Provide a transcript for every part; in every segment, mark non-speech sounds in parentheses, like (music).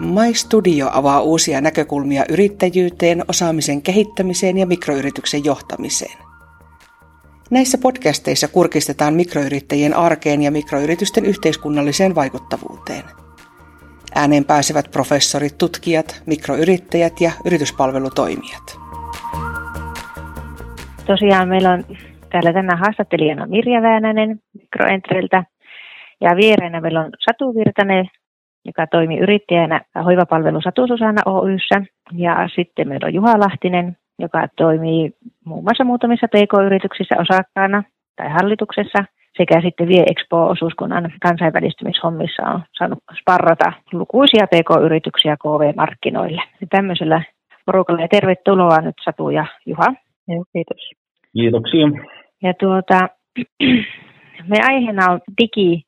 My Studio avaa uusia näkökulmia yrittäjyyteen, osaamisen kehittämiseen ja mikroyrityksen johtamiseen. Näissä podcasteissa kurkistetaan mikroyrittäjien arkeen ja mikroyritysten yhteiskunnalliseen vaikuttavuuteen. Ääneen pääsevät professorit, tutkijat, mikroyrittäjät ja yrityspalvelutoimijat. Tosiaan meillä on täällä tänään haastattelijana Mirja Väänänen Mikroentriltä ja viereenä meillä on Satu Virtanen, joka toimii yrittäjänä hoivapalvelu Satu Susanna Oyssä. Ja sitten meillä on Juha Lahtinen, joka toimii muun muassa muutamissa PK-yrityksissä osakkaana tai hallituksessa sekä sitten Vie Expo-osuuskunnan kansainvälistymishommissa on saanut sparrata lukuisia PK-yrityksiä KV-markkinoille. Ja tämmöisellä porukalla ja tervetuloa nyt Satu ja Juha. Joo, kiitos. Kiitoksia. Ja tuota, (clears throat) me aiheena on digi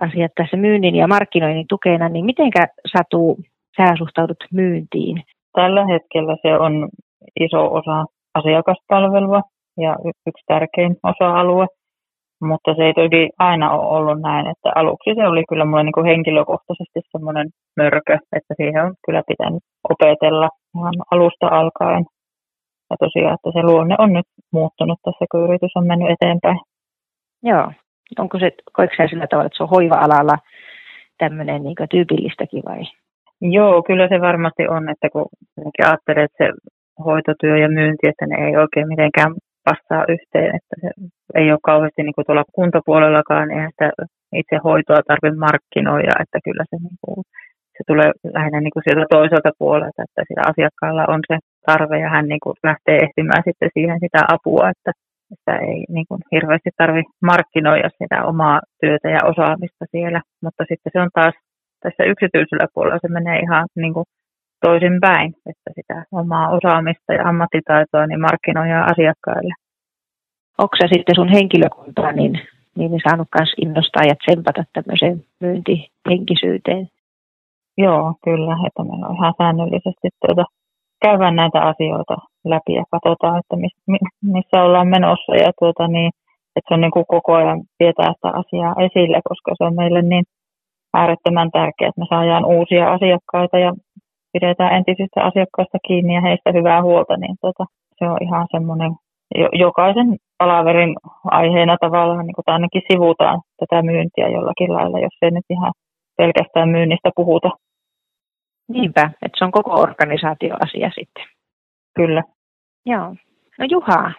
asiat tässä myynnin ja markkinoinnin tukena, niin mitenkä Satu, sä suhtaudut myyntiin? Tällä hetkellä se on iso osa asiakaspalvelua ja yksi tärkein osa-alue, mutta se ei toki aina ole ollut näin, että aluksi se oli kyllä mulle niin henkilökohtaisesti semmoinen mörkö, että siihen on kyllä pitänyt opetella ihan alusta alkaen. Ja tosiaan, että se luonne on nyt muuttunut tässä, kun yritys on mennyt eteenpäin. Joo. Onko se, koiko sillä tavalla, että se on hoiva-alalla tämmöinen niin tyypillistäkin vai? Joo, kyllä se varmasti on, että kun ajattelee, että se hoitotyö ja myynti, että ne ei oikein mitenkään passaa yhteen, että se ei ole kauheasti niin kuin tuolla kuntapuolellakaan, eihän sitä itse hoitoa tarvitse markkinoida, että kyllä se, niin kuin, se tulee lähinnä niin kuin sieltä toiselta puolelta, että sillä asiakkaalla on se tarve ja hän niin kuin lähtee etsimään sitten siihen sitä apua, että että ei niin kuin hirveästi tarvi markkinoida sitä omaa työtä ja osaamista siellä, mutta sitten se on taas tässä yksityisellä puolella se menee ihan niin kuin toisinpäin, että sitä omaa osaamista ja ammattitaitoa niin markkinoja asiakkaille. Onko se sitten sun henkilökuntaa niin, niin saanut myös innostaa ja tsempata tämmöiseen myyntihenkisyyteen? Joo, kyllä, että meillä on ihan säännöllisesti tuota, käydään näitä asioita läpi ja katsotaan, että missä ollaan menossa ja tuota, niin, että se on niin kuin koko ajan tietää sitä asiaa esille, koska se on meille niin äärettömän tärkeää, että me saadaan uusia asiakkaita ja pidetään entisistä asiakkaista kiinni ja heistä hyvää huolta, niin tuota, se on ihan semmoinen jokaisen palaverin aiheena tavallaan, niin kuin ainakin sivutaan tätä myyntiä jollakin lailla, jos ei nyt ihan pelkästään myynnistä puhuta. Niinpä, että se on koko organisaatioasia sitten. Kyllä. Joo. No Juha,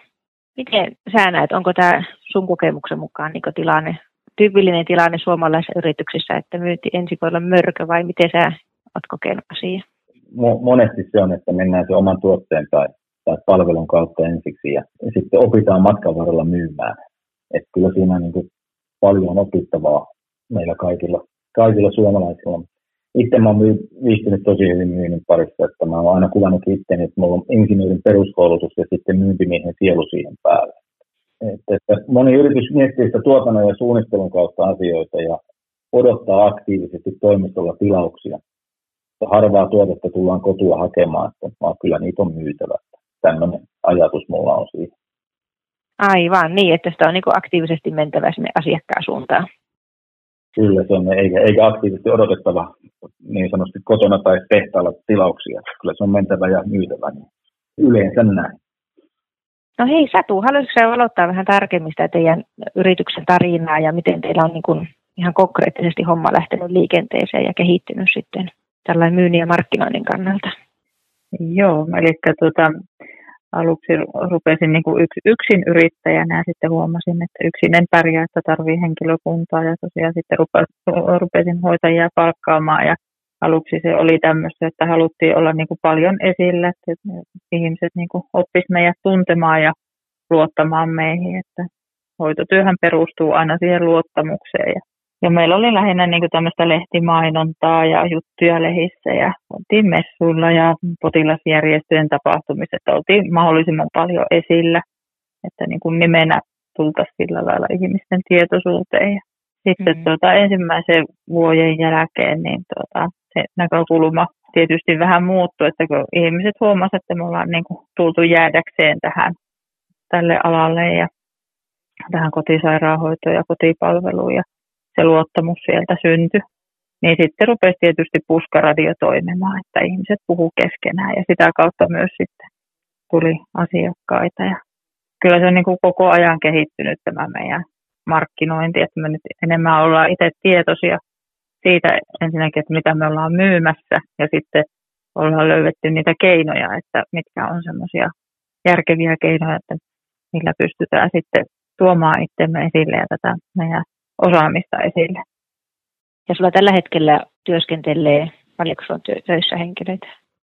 miten sä näet, onko tämä sun kokemuksen mukaan niin tilanne, tyypillinen tilanne suomalaisissa yrityksissä, että myynti ensi voi olla mörkö vai miten sä oot kokenut asiaa? Monesti se on, että mennään se oman tuotteen tai, tai palvelun kautta ensiksi ja, ja sitten opitaan matkan varrella myymään. Et kyllä siinä on niin kuin paljon opittavaa meillä kaikilla, kaikilla suomalaisilla itse mä oon viihtynyt tosi hyvin myynnin parissa, että mä oon aina kuvannut itteni, että mulla on insinöörin peruskoulutus ja sitten myyntimiehen sielu siihen päälle. Että, että moni yritys miettii sitä tuotannon ja suunnittelun kautta asioita ja odottaa aktiivisesti toimistolla tilauksia. Ja harvaa tuotetta tullaan kotua hakemaan, että vaan kyllä niitä on myytävä. Tämmöinen ajatus mulla on siihen. Aivan, niin, että sitä on niin aktiivisesti mentävä sinne asiakkaan suuntaan. Kyllä se on, eikä, eikä aktiivisesti odotettava niin sanotusti kotona tai tehtaalla tilauksia. Kyllä se on mentävä ja myytävä, niin yleensä näin. No hei Satu, haluaisitko aloittaa vähän tarkemmin sitä teidän yrityksen tarinaa ja miten teillä on niin kuin ihan konkreettisesti homma lähtenyt liikenteeseen ja kehittynyt sitten tällainen myynnin ja markkinoinnin kannalta? Joo, eli tuota, aluksi rupesin niin kuin yksin yrittäjänä ja sitten huomasin, että yksin en pärjää, että tarvii henkilökuntaa. Ja tosiaan sitten rupesin hoitajia palkkaamaan ja aluksi se oli tämmöistä, että haluttiin olla niin kuin paljon esillä, että ihmiset niin kuin oppis meidät tuntemaan ja luottamaan meihin, että hoitotyöhän perustuu aina siihen luottamukseen ja ja meillä oli lähinnä niin kuin tämmöistä lehtimainontaa ja juttuja lehissä ja oltiin messuilla ja potilasjärjestöjen tapahtumissa, että oltiin mahdollisimman paljon esillä, että niin kuin nimenä tultaisiin sillä lailla ihmisten tietoisuuteen. Ja sitten mm-hmm. tuota, ensimmäisen vuoden jälkeen niin tuota, se näkökulma tietysti vähän muuttui, että kun ihmiset huomasivat, että me ollaan niin kuin tultu jäädäkseen tähän tälle alalle ja tähän kotisairaanhoitoon ja kotipalveluun ja se luottamus sieltä syntyi. Niin sitten rupesi tietysti puskaradio toimimaan, että ihmiset puhuu keskenään ja sitä kautta myös sitten tuli asiakkaita. Ja kyllä se on niin kuin koko ajan kehittynyt tämä meidän markkinointi, että me nyt enemmän ollaan itse tietoisia siitä ensinnäkin, että mitä me ollaan myymässä ja sitten ollaan löydetty niitä keinoja, että mitkä on semmoisia järkeviä keinoja, että millä pystytään sitten tuomaan itsemme esille ja tätä meidän osaamista esille. Ja sulla tällä hetkellä työskentelee, paljonko sulla on töissä henkilöitä?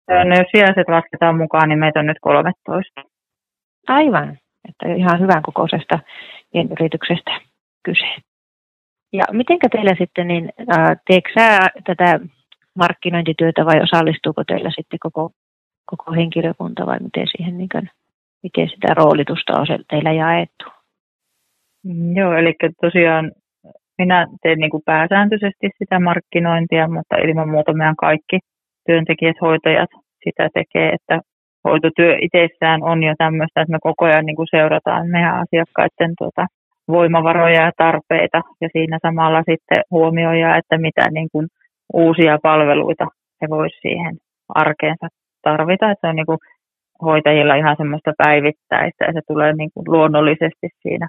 No jos sijaiset lasketaan mukaan, niin meitä on nyt 13. Aivan, että ihan hyvän kokoisesta pienyrityksestä kyse. Ja mitenkä teillä sitten, niin teekö sä tätä markkinointityötä vai osallistuuko teillä sitten koko, koko henkilökunta vai miten siihen niin kuin, miten sitä roolitusta on teillä jaettu? Mm, joo, eli tosiaan minä teen niin kuin pääsääntöisesti sitä markkinointia, mutta ilman muuta meidän kaikki työntekijät, hoitajat sitä tekee, että hoitotyö itsessään on jo tämmöistä, että me koko ajan niin kuin seurataan meidän asiakkaiden tuota, voimavaroja ja tarpeita ja siinä samalla sitten huomioida, että mitä niin kuin uusia palveluita he voisivat siihen arkeensa tarvita. Että se on niin kuin hoitajilla ihan semmoista päivittäistä ja se tulee niin kuin luonnollisesti siinä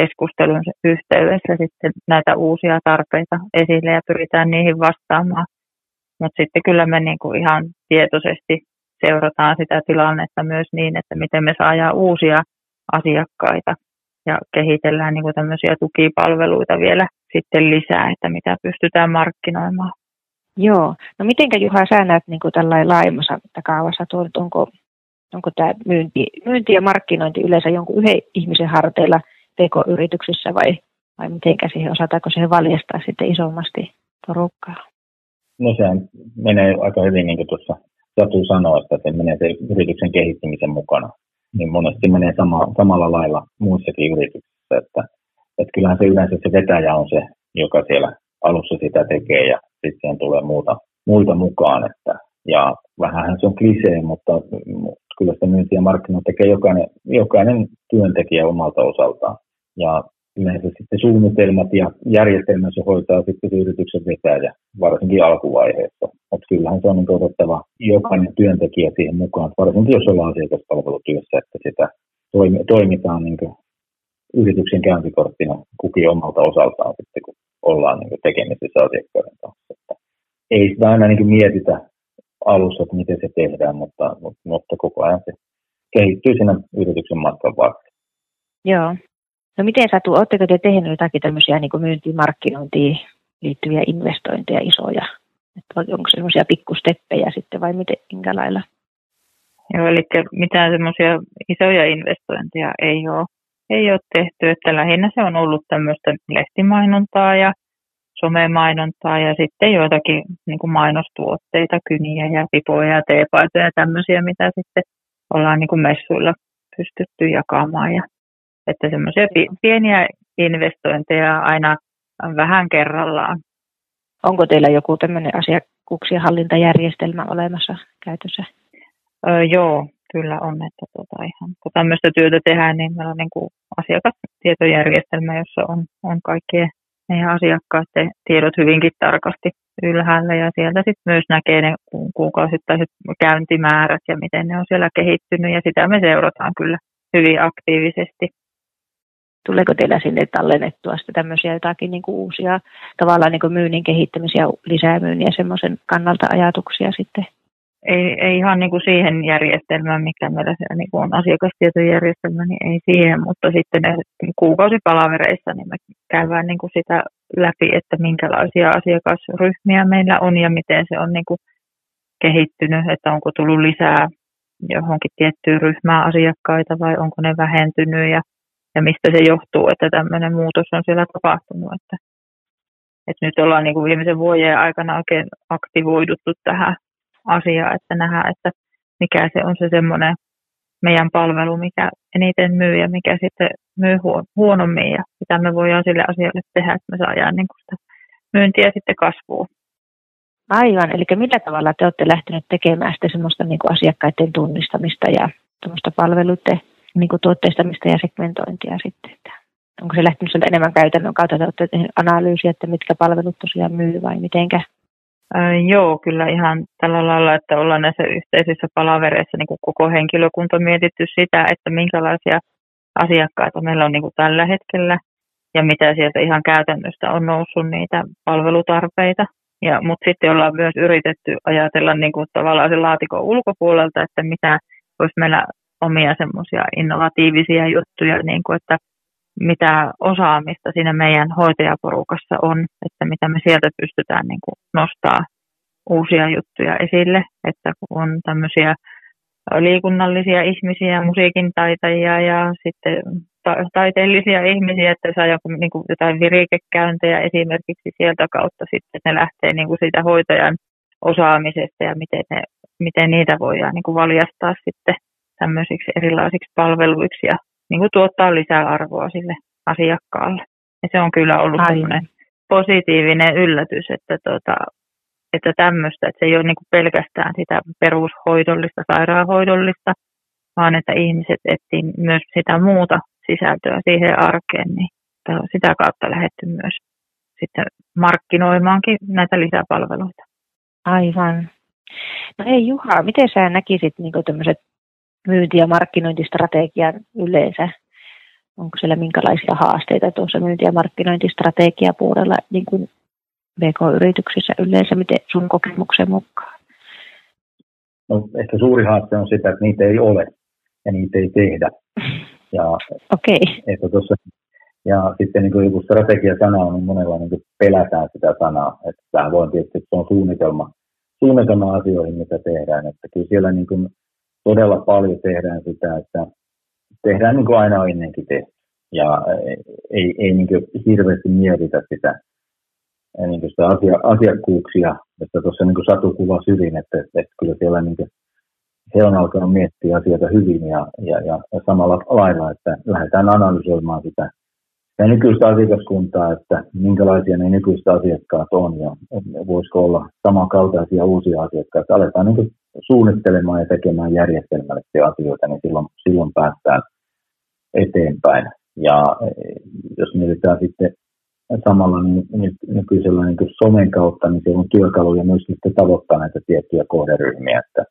keskustelun yhteydessä sitten näitä uusia tarpeita esille ja pyritään niihin vastaamaan. Mutta sitten kyllä me niin kuin ihan tietoisesti seurataan sitä tilannetta myös niin, että miten me saadaan uusia asiakkaita ja kehitellään niin kuin tämmöisiä tukipalveluita vielä sitten lisää, että mitä pystytään markkinoimaan. Joo. No mitenkä Juha sä näet niin kuin tällainen laajemmassa kaavassa, tuo, onko, onko tämä myynti, myynti ja markkinointi yleensä jonkun yhden ihmisen harteilla pk-yrityksissä vai, vai mitenkä siihen, osataanko siihen valjastaa sitten isommasti porukkaa? No sehän menee aika hyvin, niin kuin tuossa Satu sanoi, että se menee se yrityksen kehittymisen mukana. Niin monesti menee sama, samalla lailla muissakin yrityksissä, että, että kyllähän se yleensä se vetäjä on se, joka siellä alussa sitä tekee ja sitten tulee muuta, muita mukaan. Että, ja vähän se on klisee, mutta, mutta kyllä sitä myyntiä markkinoita tekee jokainen, jokainen työntekijä omalta osaltaan. Ja yleensä sitten suunnitelmat ja järjestelmät se hoitaa sitten se yrityksen vetäjä, varsinkin alkuvaiheessa. Mutta kyllähän se on niin otettava jokainen työntekijä siihen mukaan, varsinkin jos ollaan asiakaspalvelutyössä, että sitä toimi, toimitaan niin yrityksen käyntikorttina kukin omalta osaltaan sitten, kun ollaan niin tekemisissä asiakkaiden kanssa. Että ei sitä aina niin mietitä alussa, että miten se tehdään, mutta, mutta, mutta koko ajan se kehittyy siinä yrityksen matkan varrella. Joo. No miten Satu, oletteko te tehneet jotakin tämmöisiä niin myyntiin, markkinointiin liittyviä investointeja isoja? Että onko se semmoisia pikkusteppejä sitten vai miten, minkä lailla? Joo, eli mitään semmoisia isoja investointeja ei ole, ei ole tehty, että lähinnä se on ollut tämmöistä lehtimainontaa ja somemainontaa ja sitten joitakin niin kuin mainostuotteita, kyniä ja pipoja ja teepaitoja ja tämmöisiä, mitä sitten ollaan niin kuin messuilla pystytty jakamaan. Ja, että semmoisia pieniä investointeja aina vähän kerrallaan. Onko teillä joku tämmöinen asiakkuuksien hallintajärjestelmä olemassa käytössä? Öö, joo, kyllä on, että tuota, ihan, kun tämmöistä työtä tehdään, niin meillä on niin kuin asiakastietojärjestelmä, jossa on, on kaikkien meidän asiakkaiden tiedot hyvinkin tarkasti ylhäällä ja sieltä sitten myös näkee ne kuukausittaiset käyntimäärät ja miten ne on siellä kehittynyt ja sitä me seurataan kyllä hyvin aktiivisesti. Tuleeko teillä sinne tallennettua sitten tämmöisiä jotakin niin kuin uusia tavallaan niin kuin myynnin kehittämisiä, lisää myynniä semmoisen kannalta ajatuksia sitten? ei, ei ihan niin kuin siihen järjestelmään, mikä meillä siellä niin kuin on asiakastietojärjestelmä, niin ei siihen, mutta sitten kuukausipalavereissa niin me käydään niin kuin sitä läpi, että minkälaisia asiakasryhmiä meillä on ja miten se on niin kuin kehittynyt, että onko tullut lisää johonkin tiettyyn ryhmään asiakkaita vai onko ne vähentynyt ja, ja mistä se johtuu, että tämmöinen muutos on siellä tapahtunut. Että, että nyt ollaan niin kuin viimeisen vuoden aikana oikein aktivoiduttu tähän asia, että nähdään, että mikä se on se semmoinen meidän palvelu, mikä eniten myy ja mikä sitten myy huonommin ja mitä me voidaan sille asialle tehdä, että me saadaan niin sitä myyntiä sitten kasvuun. Aivan, eli millä tavalla te olette lähteneet tekemään sitten semmoista niin kuin asiakkaiden tunnistamista ja semmoista palveluiden niin kuin tuotteistamista ja segmentointia sitten? onko se lähtenyt sieltä enemmän käytännön kautta, että olette analyysiä, että mitkä palvelut tosiaan myy vai mitenkä? Äh, joo, kyllä ihan tällä lailla, että ollaan näissä yhteisissä palavereissa niin kuin koko henkilökunta mietitty sitä, että minkälaisia asiakkaita meillä on niin kuin tällä hetkellä ja mitä sieltä ihan käytännöstä on noussut niitä palvelutarpeita. Ja, mutta sitten ollaan myös yritetty ajatella niin kuin tavallaan sen laatikon ulkopuolelta, että mitä olisi meillä omia semmoisia innovatiivisia juttuja, niin kuin, että mitä osaamista siinä meidän hoitajaporukassa on, että mitä me sieltä pystytään niin kuin nostaa uusia juttuja esille, että kun on tämmöisiä liikunnallisia ihmisiä, musiikin taitajia ja sitten ta- taiteellisia ihmisiä, että saa joku, niin kuin jotain virikekäyntejä esimerkiksi sieltä kautta sitten, että ne lähtee niin kuin siitä hoitajan osaamisesta ja miten, ne, miten niitä voidaan niin kuin valjastaa sitten tämmöisiksi erilaisiksi palveluiksi ja niin kuin tuottaa lisää arvoa sille asiakkaalle. Ja se on kyllä ollut sellainen positiivinen yllätys, että, tota, että tämmöistä, että se ei ole niin kuin pelkästään sitä perushoidollista, sairaanhoidollista, vaan että ihmiset etsivät myös sitä muuta sisältöä siihen arkeen, niin sitä kautta lähdetty myös sitten markkinoimaankin näitä lisäpalveluita. Aivan. No ei Juha, miten sä näkisit niin tämmöiset myynti- ja markkinointistrategian yleensä? Onko siellä minkälaisia haasteita tuossa myynti- ja markkinointistrategiapuolella niin kuin BK-yrityksissä yleensä, miten sun kokemuksen mukaan? No, ehkä suuri haaste on sitä, että niitä ei ole ja niitä ei tehdä. Ja, okay. että tuossa, ja sitten niin kuin joku strategia-sana on, niin monella niin pelätään sitä sanaa. Että tämä voi tietysti, että se on suunnitelma, suunnitelma asioihin, mitä tehdään. Että kyllä siellä niin kuin todella paljon tehdään sitä, että tehdään niin kuin aina on ennenkin tehty. Ja ei, ei niin kuin hirveästi mietitä sitä, niin kuin sitä asia, asiakkuuksia, että tuossa niin Satu kuvasi hyvin, että, että kyllä siellä niin kuin he on alkanut miettiä asioita hyvin ja, ja, ja, ja samalla lailla, että lähdetään analysoimaan sitä, sitä nykyistä asiakaskuntaa, että minkälaisia ne nykyiset asiakkaat on ja voisiko olla samankaltaisia uusia asiakkaita. Aletaan niin suunnittelemaan ja tekemään järjestelmällisiä asioita, niin silloin, silloin päästään eteenpäin. Ja jos mietitään sitten samalla niin, nykyisellä niin somen kautta, niin siellä on työkaluja myös sitten tavoittaa näitä tiettyjä kohderyhmiä, että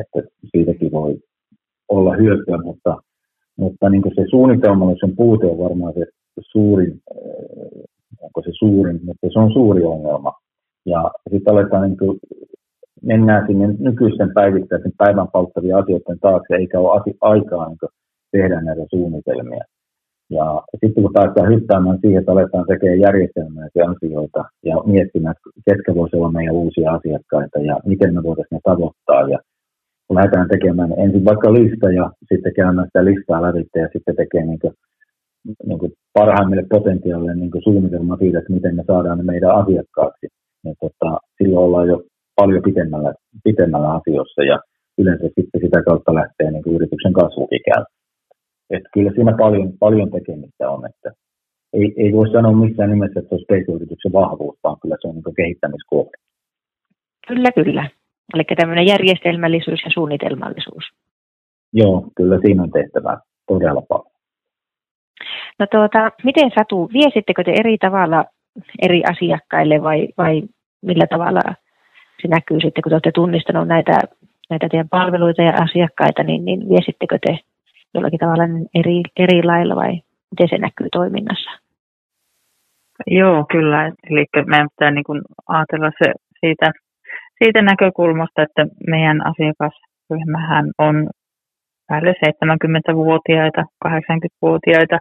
että siitäkin voi olla hyötyä, mutta, mutta niin se suunnitelmallisen puute on varmaan se suurin, äh, onko se suurin, mutta se on suuri ongelma. Ja sitten aletaan, niin kuin, mennään sinne nykyisten päivittäisen päivän pauttavien asioiden taakse, eikä ole asi- aikaa niin tehdä näitä suunnitelmia. Ja sitten kun päästään hyppäämään siihen, että aletaan tekemään järjestelmäisiä asioita ja miettimään, ketkä voisivat olla meidän uusia asiakkaita ja miten me voitaisiin ne tavoittaa ja kun lähdetään tekemään ensin vaikka lista ja sitten käymään sitä listaa lävitse ja sitten tekee niin kuin, niin kuin parhaimmille potentiaalille niin kuin suunnitelma siitä, että miten me saadaan ne meidän asiakkaaksi. Ja tota, silloin ollaan jo paljon pitemmällä, pitemmällä asioissa ja yleensä sitten sitä kautta lähtee niin kuin yrityksen kasvukin Että kyllä siinä paljon, paljon tekemistä on, että ei, ei voi sanoa missään nimessä, että se on pk-yrityksen vahvuus, vaan kyllä se on niin kehittämiskohde. Kyllä, kyllä. Eli tämmöinen järjestelmällisyys ja suunnitelmallisuus. Joo, kyllä siinä on tehtävää todella paljon. No tuota, miten Satu, viesittekö te eri tavalla eri asiakkaille vai, vai millä tavalla se näkyy sitten, kun te olette tunnistanut näitä, näitä teidän palveluita ja asiakkaita, niin, niin viesittekö te jollakin tavalla eri, eri lailla vai miten se näkyy toiminnassa? Joo, kyllä. Eli meidän pitää niin kuin ajatella se siitä siitä näkökulmasta, että meidän asiakasryhmähän on päälle 70-vuotiaita, 80-vuotiaita,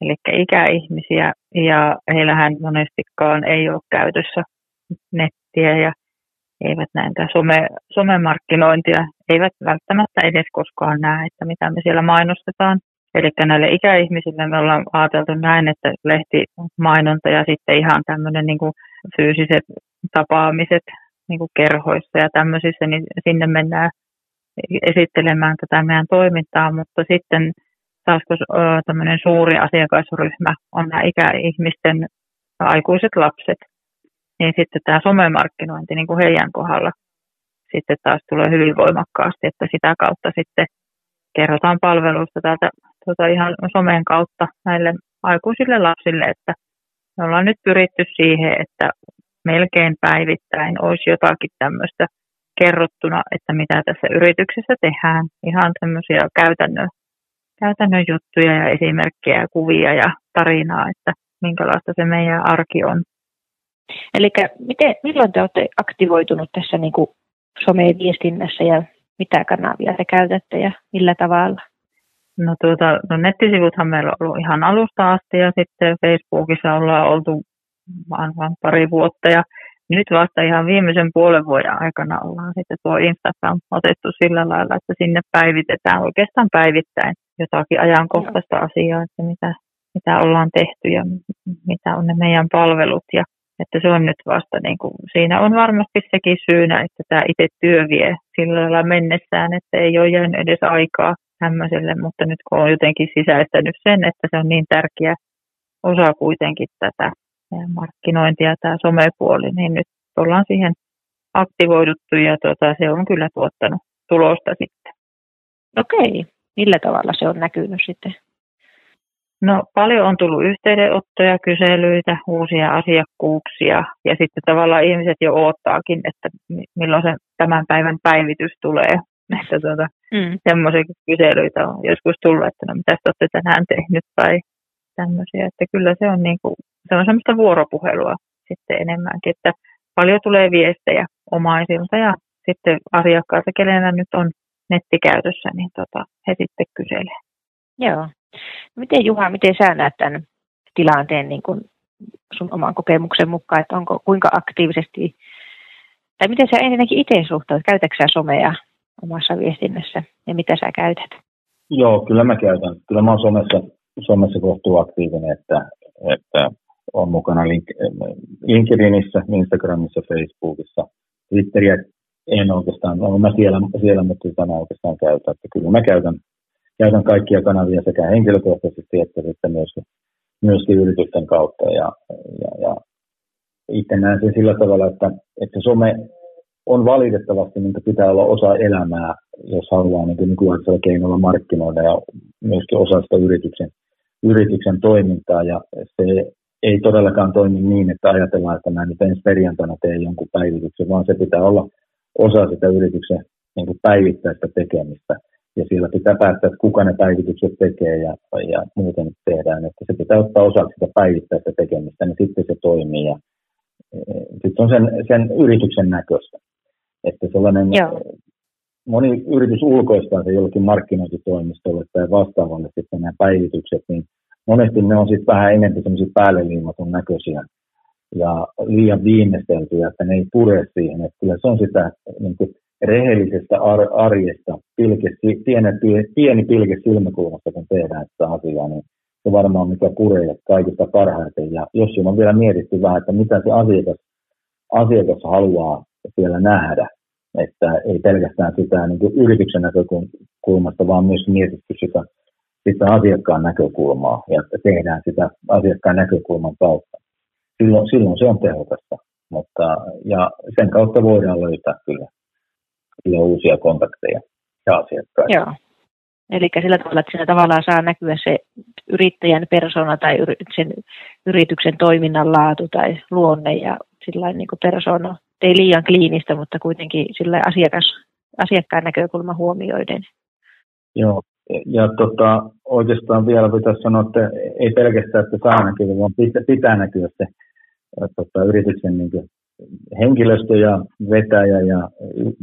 eli ikäihmisiä, ja heillähän monestikaan ei ole käytössä nettiä ja eivät näitä some, somemarkkinointia, eivät välttämättä edes koskaan näe, että mitä me siellä mainostetaan. Eli näille ikäihmisille me ollaan ajateltu näin, että lehtimainonta ja sitten ihan tämmöinen niin kuin fyysiset tapaamiset niin kuin kerhoissa ja tämmöisissä, niin sinne mennään esittelemään tätä meidän toimintaa, mutta sitten taas kun tämmöinen suuri asiakasryhmä on nämä ikäihmisten aikuiset lapset, niin sitten tämä somemarkkinointi niin kuin heidän kohdalla sitten taas tulee hyvin voimakkaasti, että sitä kautta sitten kerrotaan palveluista täältä tuota ihan somen kautta näille aikuisille lapsille, että me ollaan nyt pyritty siihen, että melkein päivittäin olisi jotakin tämmöistä kerrottuna, että mitä tässä yrityksessä tehdään. Ihan tämmöisiä käytännön, käytännön juttuja ja esimerkkejä, kuvia ja tarinaa, että minkälaista se meidän arki on. Eli miten, milloin te olette aktivoitunut tässä niin kuin some-viestinnässä ja mitä kanavia te käytätte ja millä tavalla? No, tuota, no nettisivuthan meillä on ollut ihan alusta asti ja sitten Facebookissa ollaan oltu vain pari vuotta ja nyt vasta ihan viimeisen puolen vuoden aikana ollaan sitten tuo Instagram otettu sillä lailla, että sinne päivitetään oikeastaan päivittäin jotakin ajankohtaista Joo. asiaa, että mitä, mitä ollaan tehty ja mitä on ne meidän palvelut ja että se on nyt vasta niin kuin, siinä on varmasti sekin syynä, että tämä itse työ vie sillä lailla mennessään, että ei ole jäänyt edes aikaa tämmöiselle, mutta nyt kun on jotenkin sisäistänyt sen, että se on niin tärkeä osa kuitenkin tätä markkinointia, tämä somepuoli, niin nyt ollaan siihen aktivoiduttu ja tota, se on kyllä tuottanut tulosta sitten. Okei, millä tavalla se on näkynyt sitten? No paljon on tullut yhteydenottoja, kyselyitä, uusia asiakkuuksia ja sitten tavallaan ihmiset jo odottaakin, että milloin se tämän päivän päivitys tulee. (laughs) Että tuota, mm. semmoisia kyselyitä on joskus tullut, että no mitä olette tänään tehnyt tai tämmöisiä. Että kyllä se on, niin kuin, se on semmoista vuoropuhelua sitten enemmänkin, että paljon tulee viestejä omaisilta ja sitten asiakkailta, kenellä nyt on nettikäytössä, niin tota, he sitten kyselee. Joo. Miten Juha, miten sä näet tämän tilanteen niin kuin sun oman kokemuksen mukaan, että onko kuinka aktiivisesti, tai miten sä ensinnäkin itse suhtaudut, käytätkö sä somea omassa viestinnässä ja mitä sä käytät? Joo, kyllä mä käytän. Kyllä mä oon somessa, somessa kohtuu aktiivinen, että, että on mukana link, LinkedInissä, Instagramissa, Facebookissa. Twitteriä en oikeastaan, no mä siellä, siellä mutta sitä oikeastaan käytä. Että kyllä mä käytän, käytän kaikkia kanavia sekä henkilökohtaisesti että sitten myöskin, myöskin yritysten kautta. Ja, ja, ja itse näen sen sillä tavalla, että, että some on valitettavasti, niin pitää olla osa elämää, jos haluaa niin nykyaikaisella keinolla markkinoida ja myöskin osa sitä yrityksen, yrityksen toimintaa. Ja se ei todellakaan toimi niin, että ajatellaan, että mä nyt ensi perjantaina teen jonkun päivityksen, vaan se pitää olla osa sitä yrityksen niin kuin päivittäistä tekemistä. Ja siellä pitää päättää, että kuka ne päivitykset tekee ja, ja muuten tehdään. Että se pitää ottaa osaksi sitä päivittäistä tekemistä, niin sitten se toimii. Ja, e, sitten on sen, sen yrityksen näköistä. Että sellainen, Joo. moni yritys ulkoistaa se jollekin markkinointitoimistolle tai vastaavalle sitten nämä päivitykset, niin monesti ne on sitten vähän enemmän semmoisia päälle liimatun näköisiä ja liian viimeisteltyjä, että ne ei pure siihen. Että kyllä se on sitä niin kuin rehellisestä ar- arjesta, pilke, pieni, pieni pilke silmäkulmasta, kun tehdään sitä asiaa, niin se varmaan mikä puree kaikista parhaiten. Ja jos on vielä mietitty vähän, että mitä se asiakas, asiakas haluaa siellä nähdä, että ei pelkästään sitä niin kuin yrityksen näkökulmasta, vaan myös mietitty sitä sitä asiakkaan näkökulmaa ja tehdään sitä asiakkaan näkökulman kautta. Silloin, silloin se on tehokasta, mutta ja sen kautta voidaan löytää kyllä, kyllä uusia kontakteja ja asiakkaita. Joo. Eli sillä tavalla, että siinä tavallaan saa näkyä se yrittäjän persona tai sen yrityksen toiminnan laatu tai luonne ja sillä niin kuin persona, ei liian kliinistä, mutta kuitenkin sillä asiakas, asiakkaan näkökulma huomioiden. Joo, ja tota, oikeastaan vielä pitäisi sanoa, että ei pelkästään, että saa näkyä, vaan pitää, pitää näkyä se tota, yrityksen niin kuin, henkilöstö ja vetäjä ja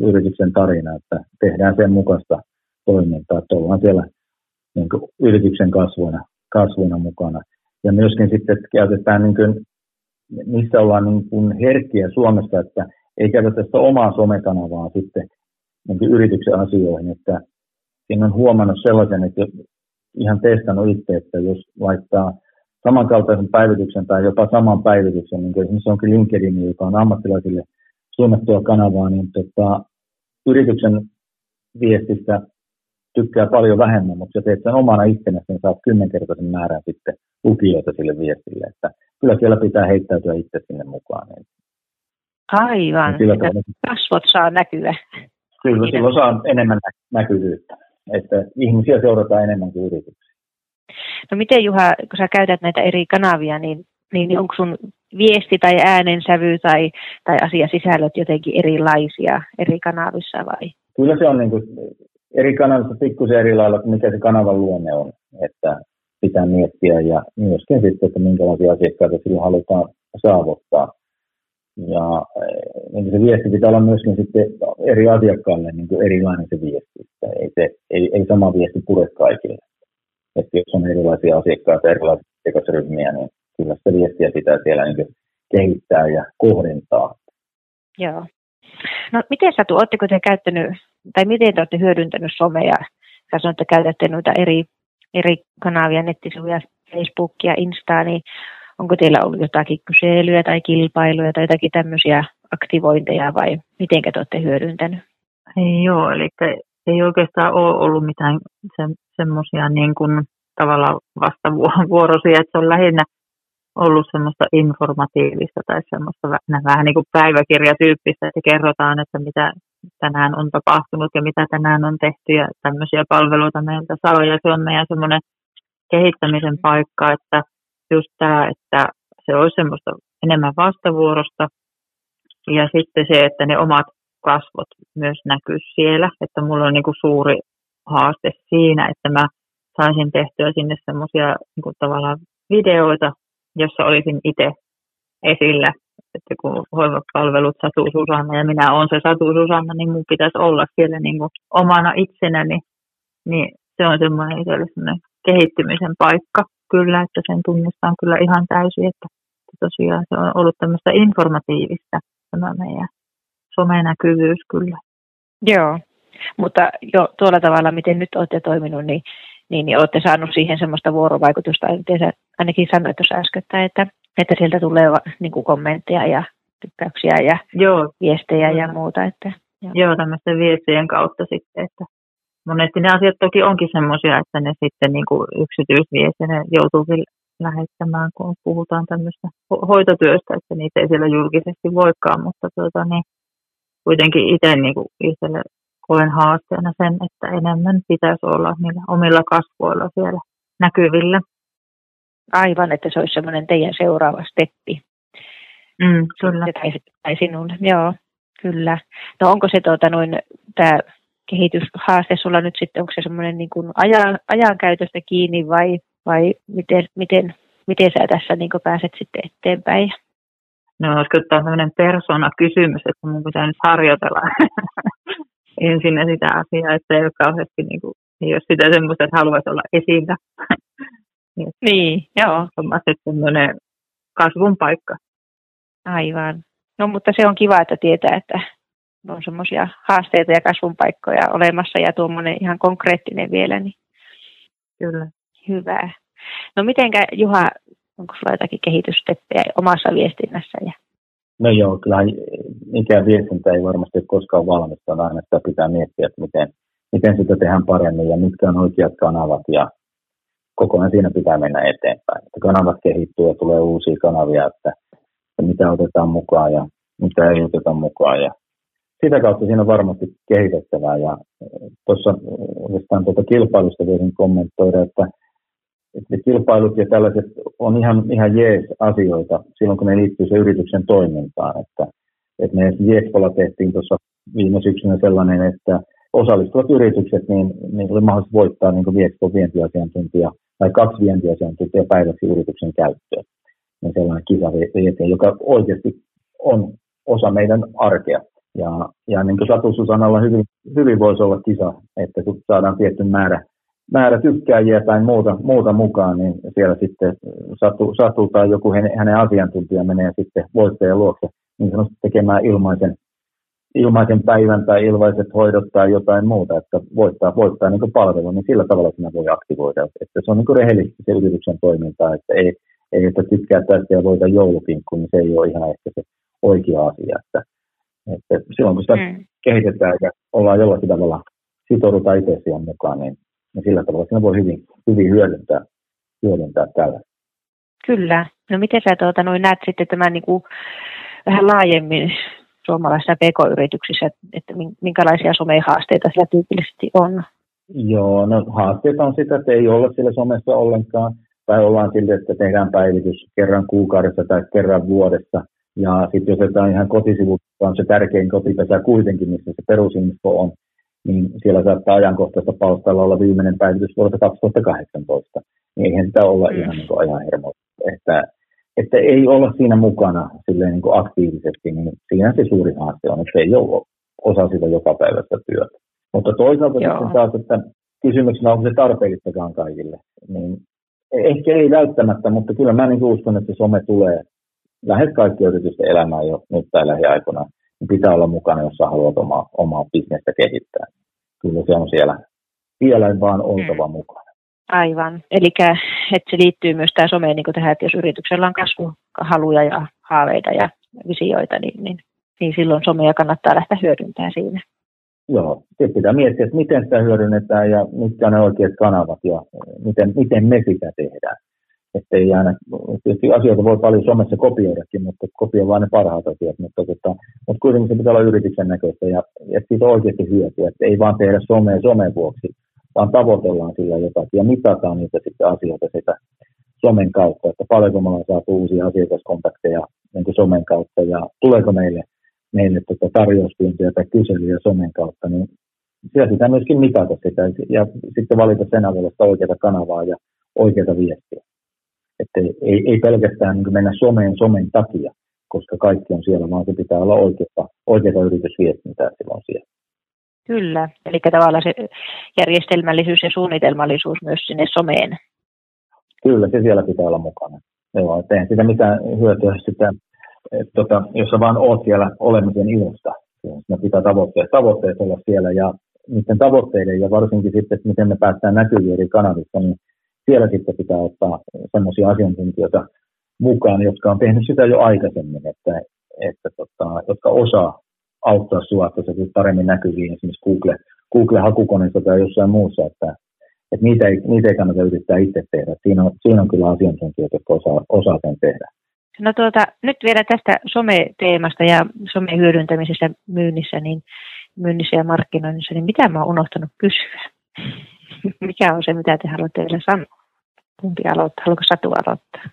yrityksen tarina, että tehdään sen mukaista toimintaa, että ollaan siellä niin kuin, yrityksen kasvuina, kasvuina mukana. Ja myöskin sitten että käytetään, niin kuin, missä ollaan niin kuin herkkiä Suomessa, että ei käytetä sitä omaa somekanavaa sitten niin kuin yrityksen asioihin, että siinä on huomannut sellaisen, että ihan testannut itse, että jos laittaa samankaltaisen päivityksen tai jopa saman päivityksen, niin kuin esimerkiksi onkin LinkedIn, joka on ammattilaisille suunnattua kanavaa, niin tota, yrityksen viestistä tykkää paljon vähemmän, mutta jos teet sen omana itsenäsi, niin saat kymmenkertaisen määrän sitten lukijoita sille viestille. Että kyllä siellä pitää heittäytyä itse sinne mukaan. Niin. Aivan, niin kasvot saa näkyä. Kyllä, silloin saa enemmän näkyvyyttä että ihmisiä seurataan enemmän kuin yrityksiä. No miten Juha, kun sä käytät näitä eri kanavia, niin, niin onko sun viesti tai äänensävy tai, tai asiasisällöt jotenkin erilaisia eri kanavissa vai? Kyllä se on niin kuin eri kanavissa pikkusen eri lailla, mikä se kanavan luonne on. Että pitää miettiä ja myöskin sitten, että minkälaisia asiakkaita silloin halutaan saavuttaa. Ja niin se viesti pitää olla myöskin sitten eri asiakkaille niin kuin erilainen se viesti. Että ei, se, ei, ei sama viesti pure kaikille. Että jos on erilaisia asiakkaita, erilaisia asiakasryhmiä, niin kyllä sitä viestiä pitää siellä niin kehittää ja kohdentaa. Joo. No miten Satu, oletteko te käyttänyt, tai miten te olette hyödyntänyt somea? Sä sanoit, että käytätte noita eri, eri kanavia, nettisivuja, Facebookia, Instaa, niin onko teillä ollut jotakin kyselyä tai kilpailuja tai jotakin tämmöisiä aktivointeja vai miten te olette hyödyntänyt? Joo, eli ei oikeastaan ole ollut mitään se, semmoisia niin tavallaan vastavuorosia, että se on lähinnä ollut semmoista informatiivista tai semmoista vähän niin kuin päiväkirjatyyppistä, että kerrotaan, että mitä tänään on tapahtunut ja mitä tänään on tehty ja tämmöisiä palveluita meiltä saa. Ja se on meidän semmoinen kehittämisen paikka, että just tämä, että se olisi semmoista enemmän vastavuorosta ja sitten se, että ne omat kasvot myös näkyy siellä, että mulla on niin kuin suuri haaste siinä, että mä saisin tehtyä sinne semmoisia niin tavallaan videoita, jossa olisin itse esillä, että kun hoivapalvelut Satu Susanna ja minä olen se Satu Susanna, niin mun pitäisi olla siellä niin kuin omana itsenäni, niin se on semmoinen itselle semmoinen kehittymisen paikka kyllä, että sen tunnistan kyllä ihan täysin, että tosiaan se on ollut tämmöistä informatiivista tämä meidän somenäkyvyys kyllä. Joo, mutta jo tuolla tavalla, miten nyt olette toiminut, niin, niin, niin olette saanut siihen semmoista vuorovaikutusta, miten sä ainakin sanoit tuossa äsken, että, että sieltä tulee niin kuin kommentteja ja tykkäyksiä ja Joo. viestejä ja muuta. Että, joo. joo, tämmöisten viestien kautta sitten, että monesti ne asiat toki onkin semmoisia, että ne sitten niin kuin yksityisviestinä joutuu lähettämään, kun puhutaan tämmöistä hoitotyöstä, että niitä ei siellä julkisesti voikaan, mutta tuota, niin, kuitenkin itse niin kuin itselle koen haasteena sen, että enemmän pitäisi olla niillä omilla kasvoilla siellä näkyvillä. Aivan, että se olisi semmoinen teidän seuraava steppi. Mm, kyllä. Tai, tai sinulle, joo, kyllä. No onko se tuota, noin, tämä kehityshaaste sulla nyt sitten, onko se semmoinen niin kuin ajan, ajankäytöstä kiinni vai, vai miten, miten, miten sä tässä niin pääset sitten eteenpäin? No olisiko tämä sellainen persona-kysymys, että mun pitää nyt harjoitella (laughs) ensin sitä asiaa, että ei ole kauheasti niin kuin, ei ole sitä semmoista, että haluaisi olla esillä. (laughs) niin, niin joo. On semmoinen kasvun paikka. Aivan. No mutta se on kiva, että tietää, että on semmoisia haasteita ja kasvun paikkoja olemassa ja tuommoinen ihan konkreettinen vielä. Niin Kyllä. Hyvä. No mitenkä Juha, onko sulla jotakin kehitysteppejä omassa viestinnässä? Ja... No joo, kyllä mikään viestintä ei varmasti ole koskaan valmista, aina sitä pitää miettiä, että miten, miten sitä tehdään paremmin ja mitkä on oikeat kanavat ja koko ajan siinä pitää mennä eteenpäin. Että kanavat kehittyy ja tulee uusia kanavia, että, että mitä otetaan mukaan ja mitä ei oteta mukaan ja sitä kautta siinä on varmasti kehitettävää ja tuossa oikeastaan tuota kilpailusta voisin kommentoida, että että kilpailut ja tällaiset on ihan, ihan jees asioita silloin, kun ne liittyy se yrityksen toimintaan. Että, että me Jeespolla tehtiin tuossa viime syksynä sellainen, että osallistuvat yritykset, niin, niin oli mahdollista voittaa niin Viexpon vientiasiantuntija tai kaksi vientiasiantuntijaa päiväksi yrityksen käyttöön. Niin sellainen kisa vietiin, joka oikeasti on osa meidän arkea. Ja, ja niin kuin Satu Susanalla hyvin, hyvin voisi olla kisa, että kun saadaan tietty määrä määrä tykkääjiä tai muuta, muuta mukaan, niin siellä sitten satu, satu tai joku hänen, hänen asiantuntija menee sitten voittajan luokse niin sanotusti tekemään ilmaisen, ilmaisen päivän tai ilmaiset hoidot tai jotain muuta, että voittaa, voittaa niin palvelu, niin sillä tavalla sinä voi aktivoida. Että se on niin rehellisesti se yrityksen toiminta, että ei, ei että tykkää tästä ja voita joulukinkku, niin se ei ole ihan ehkä se oikea asia. Että, että silloin kun sitä mm. kehitetään ja ollaan jollakin tavalla sitoudutaan itse siihen mukaan, niin ja sillä tavalla siinä voi hyvin, hyvin hyödyntää, hyödyntää tällä. Kyllä. No miten sä tuota, noin näet sitten tämän niin kuin, vähän laajemmin suomalaisissa pk-yrityksissä, että minkälaisia somehaasteita siellä tyypillisesti on? Joo, no haasteet on sitä, että ei olla siellä somessa ollenkaan, tai ollaan silti, että tehdään päivitys kerran kuukaudessa tai kerran vuodessa. Ja sitten jos jotain ihan kotisivulta on se tärkein kotipesä kuitenkin, missä se perusinfo on, niin siellä saattaa ajankohtaista palstalla olla viimeinen päivitys vuodelta 2018. Niin eihän sitä olla mm. ihan niin kuin ajan hermo. Että, että ei olla siinä mukana silleen niin kuin aktiivisesti, niin siinä se suuri haaste on, että ei ole osa sitä joka päivästä työtä. Mutta toisaalta Joo. sitten taas, että kysymyksenä onko se tarpeellistakaan kaikille, niin ehkä ei välttämättä, mutta kyllä mä niin uskon, että se some tulee lähes kaikki yritysten elämään jo nyt tai lähiaikoina. Pitää olla mukana, jos sä haluat omaa, omaa bisnestä kehittää. Kyllä se on siellä vielä vaan oltava mm. mukana. Aivan. Eli että se liittyy myös tämä some niin tähän, että jos yrityksellä on kasvuhaluja ja haaveita ja visioita, niin, niin, niin silloin somea kannattaa lähteä hyödyntämään siinä. Joo, sitten pitää miettiä, että miten sitä hyödynnetään ja mitkä ne oikeat kanavat ja miten, miten me sitä tehdään. Että ei aina, tietysti asioita voi paljon somessa kopioidakin, mutta kopio vain ne parhaat asiat, mutta, tota, mutta kuitenkin se pitää olla yrityksen näköistä ja, ja siitä oikeasti hyötyä, että ei vaan tehdä somea somen vuoksi, vaan tavoitellaan sillä jotakin ja mitataan niitä sitten asioita sitä somen kautta, että paljonko me ollaan saatu uusia asiakaskontakteja niin kuin somen kautta ja tuleeko meille meille tota tarjouspyyntöjä tai kyselyjä somen kautta, niin siellä pitää myöskin mitata sitä ja sitten valita sen avulla sitä oikeaa kanavaa ja oikeaa viestiä. Että ei, ei pelkästään niin mennä someen somen takia, koska kaikki on siellä, vaan se pitää olla oikeaa, oikeaa yritysviestintää silloin siellä. Kyllä, eli tavallaan se järjestelmällisyys ja suunnitelmallisuus myös sinne someen. Kyllä, se siellä pitää olla mukana. Joo, että sitä mitään hyötyä sitä et tota, jos sä vaan oot siellä olemisen ilosta, ne pitää tavoitteet, tavoitteet olla siellä ja niiden tavoitteiden ja varsinkin sitten, että miten me päästään näkyviin eri kanavissa, niin siellä sitten pitää ottaa sellaisia asiantuntijoita mukaan, jotka on tehnyt sitä jo aikaisemmin, että, että tota, jotka osaa auttaa sinua, että sä paremmin näkyviin esimerkiksi Google, Google-hakukoneessa tai jossain muussa, että, että niitä, ei, niitä ei kannata yrittää itse tehdä. Siinä on, siinä on kyllä asiantuntijoita, jotka osaa, osaa sen tehdä. No tuota, nyt vielä tästä some-teemasta ja some hyödyntämisestä myynnissä, niin myynnissä ja markkinoinnissa, niin mitä mä oon unohtanut kysyä? Mikä on se, mitä te haluatte vielä sanoa? Kumpi aloittaa? Haluatko Satu aloittaa?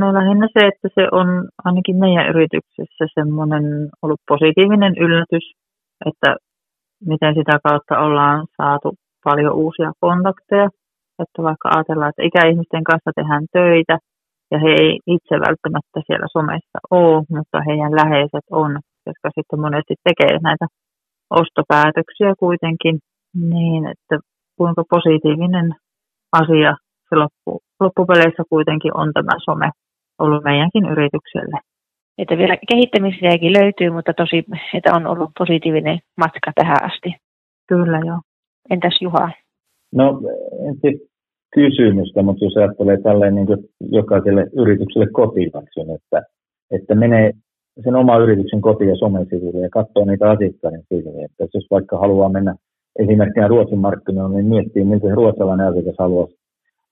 No lähinnä se, että se on ainakin meidän yrityksessä semmoinen ollut positiivinen yllätys, että miten sitä kautta ollaan saatu paljon uusia kontakteja. Että vaikka ajatellaan, että ikäihmisten kanssa tehdään töitä, ja he ei itse välttämättä siellä somessa ole, mutta heidän läheiset on, jotka sitten monesti tekee näitä ostopäätöksiä kuitenkin, niin että kuinka positiivinen asia se loppu, loppupeleissä kuitenkin on tämä some ollut meidänkin yritykselle. Että vielä kehittämisiäkin löytyy, mutta tosi, että on ollut positiivinen matka tähän asti. Kyllä joo. Entäs Juha? No en kysymystä, mutta jos ajattelee tälleen niin kuin jokaiselle yritykselle kotiläksyn, että, että menee sen oma yrityksen koti- ja somesivuille ja katsoo niitä asiakkaiden sivuja. Että jos vaikka haluaa mennä esimerkkinä Ruotsin markkinoille, niin miettii, miltä se ruotsalainen asiakas haluaisi,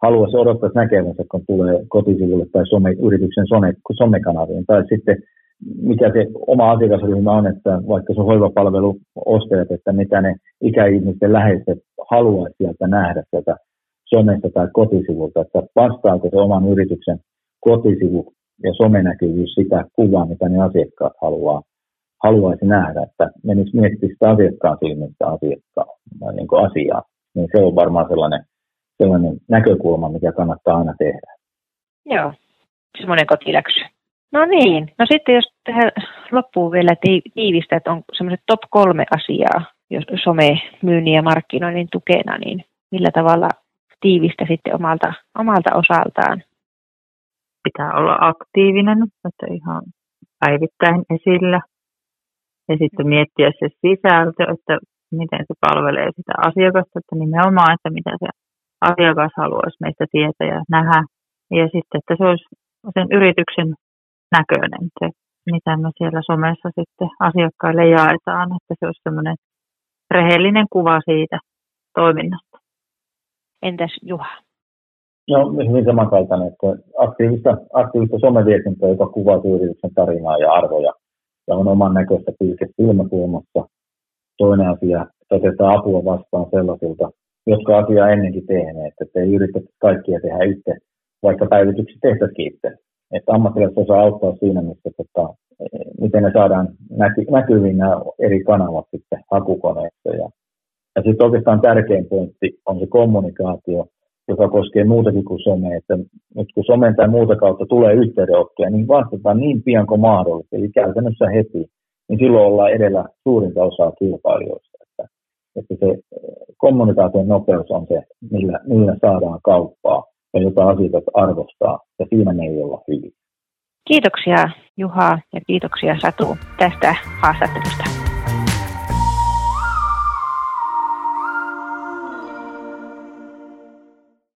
haluaisi odottaa näkevänsä, kun tulee kotisivulle tai some, yrityksen some, somekanaviin. Tai sitten mikä se oma asiakasryhmä on, että vaikka se hoivapalvelu ostajat, että mitä ne ikäihmisten läheiset haluaisi sieltä nähdä sieltä somesta tai kotisivulta, että vastaako se oman yrityksen kotisivu ja somenäkyvyys sitä kuvaa, mitä ne asiakkaat haluaa, haluaisi nähdä, että menisi miettiä sitä asiakkaan silmistä asiakkaan niin kuin asiaa, niin se on varmaan sellainen, sellainen näkökulma, mikä kannattaa aina tehdä. Joo, semmoinen kotiläksy. No niin, no sitten jos tähän loppuun vielä tiivistä, että on semmoiset top kolme asiaa, jos some myynnin ja markkinoinnin tukena, niin millä tavalla tiivistä sitten omalta, omalta osaltaan. Pitää olla aktiivinen, että ihan päivittäin esillä. Ja sitten miettiä se sisältö, että miten se palvelee sitä asiakasta, että nimenomaan, että mitä se asiakas haluaisi meistä tietää ja nähdä. Ja sitten, että se olisi sen yrityksen näköinen, se mitä me siellä somessa sitten asiakkaille jaetaan, että se olisi semmoinen rehellinen kuva siitä toiminnasta. Entäs Juha? No hyvin samankaltainen, että aktiivista, aktiivista someviestintää, joka kuvaa yrityksen tarinaa ja arvoja ja on oman näköistä pilke silmäkulmassa. Toinen asia, otetaan apua vastaan sellaisilta, jotka asiaa ennenkin tehneet, että ei yritetä kaikkia tehdä itse, vaikka päivitykset tehtäisiin itse. Että ammattilaiset osaa auttaa siinä, missä, tota, miten ne saadaan näky, näkyviin nämä eri kanavat sitten hakukoneessa. Ja, ja sitten oikeastaan tärkein pointti on se kommunikaatio, joka koskee muutakin kuin some, että nyt kun somen tai muuta kautta tulee yhteydenottoja, niin vastataan niin pian kuin mahdollista, eli käytännössä heti, niin silloin ollaan edellä suurinta osaa kilpailijoista. Että, että se kommunikaation nopeus on se, millä, millä saadaan kauppaa ja jota asiakas arvostaa, ja siinä me ei olla hyvin. Kiitoksia Juha ja kiitoksia Satu tästä haastattelusta.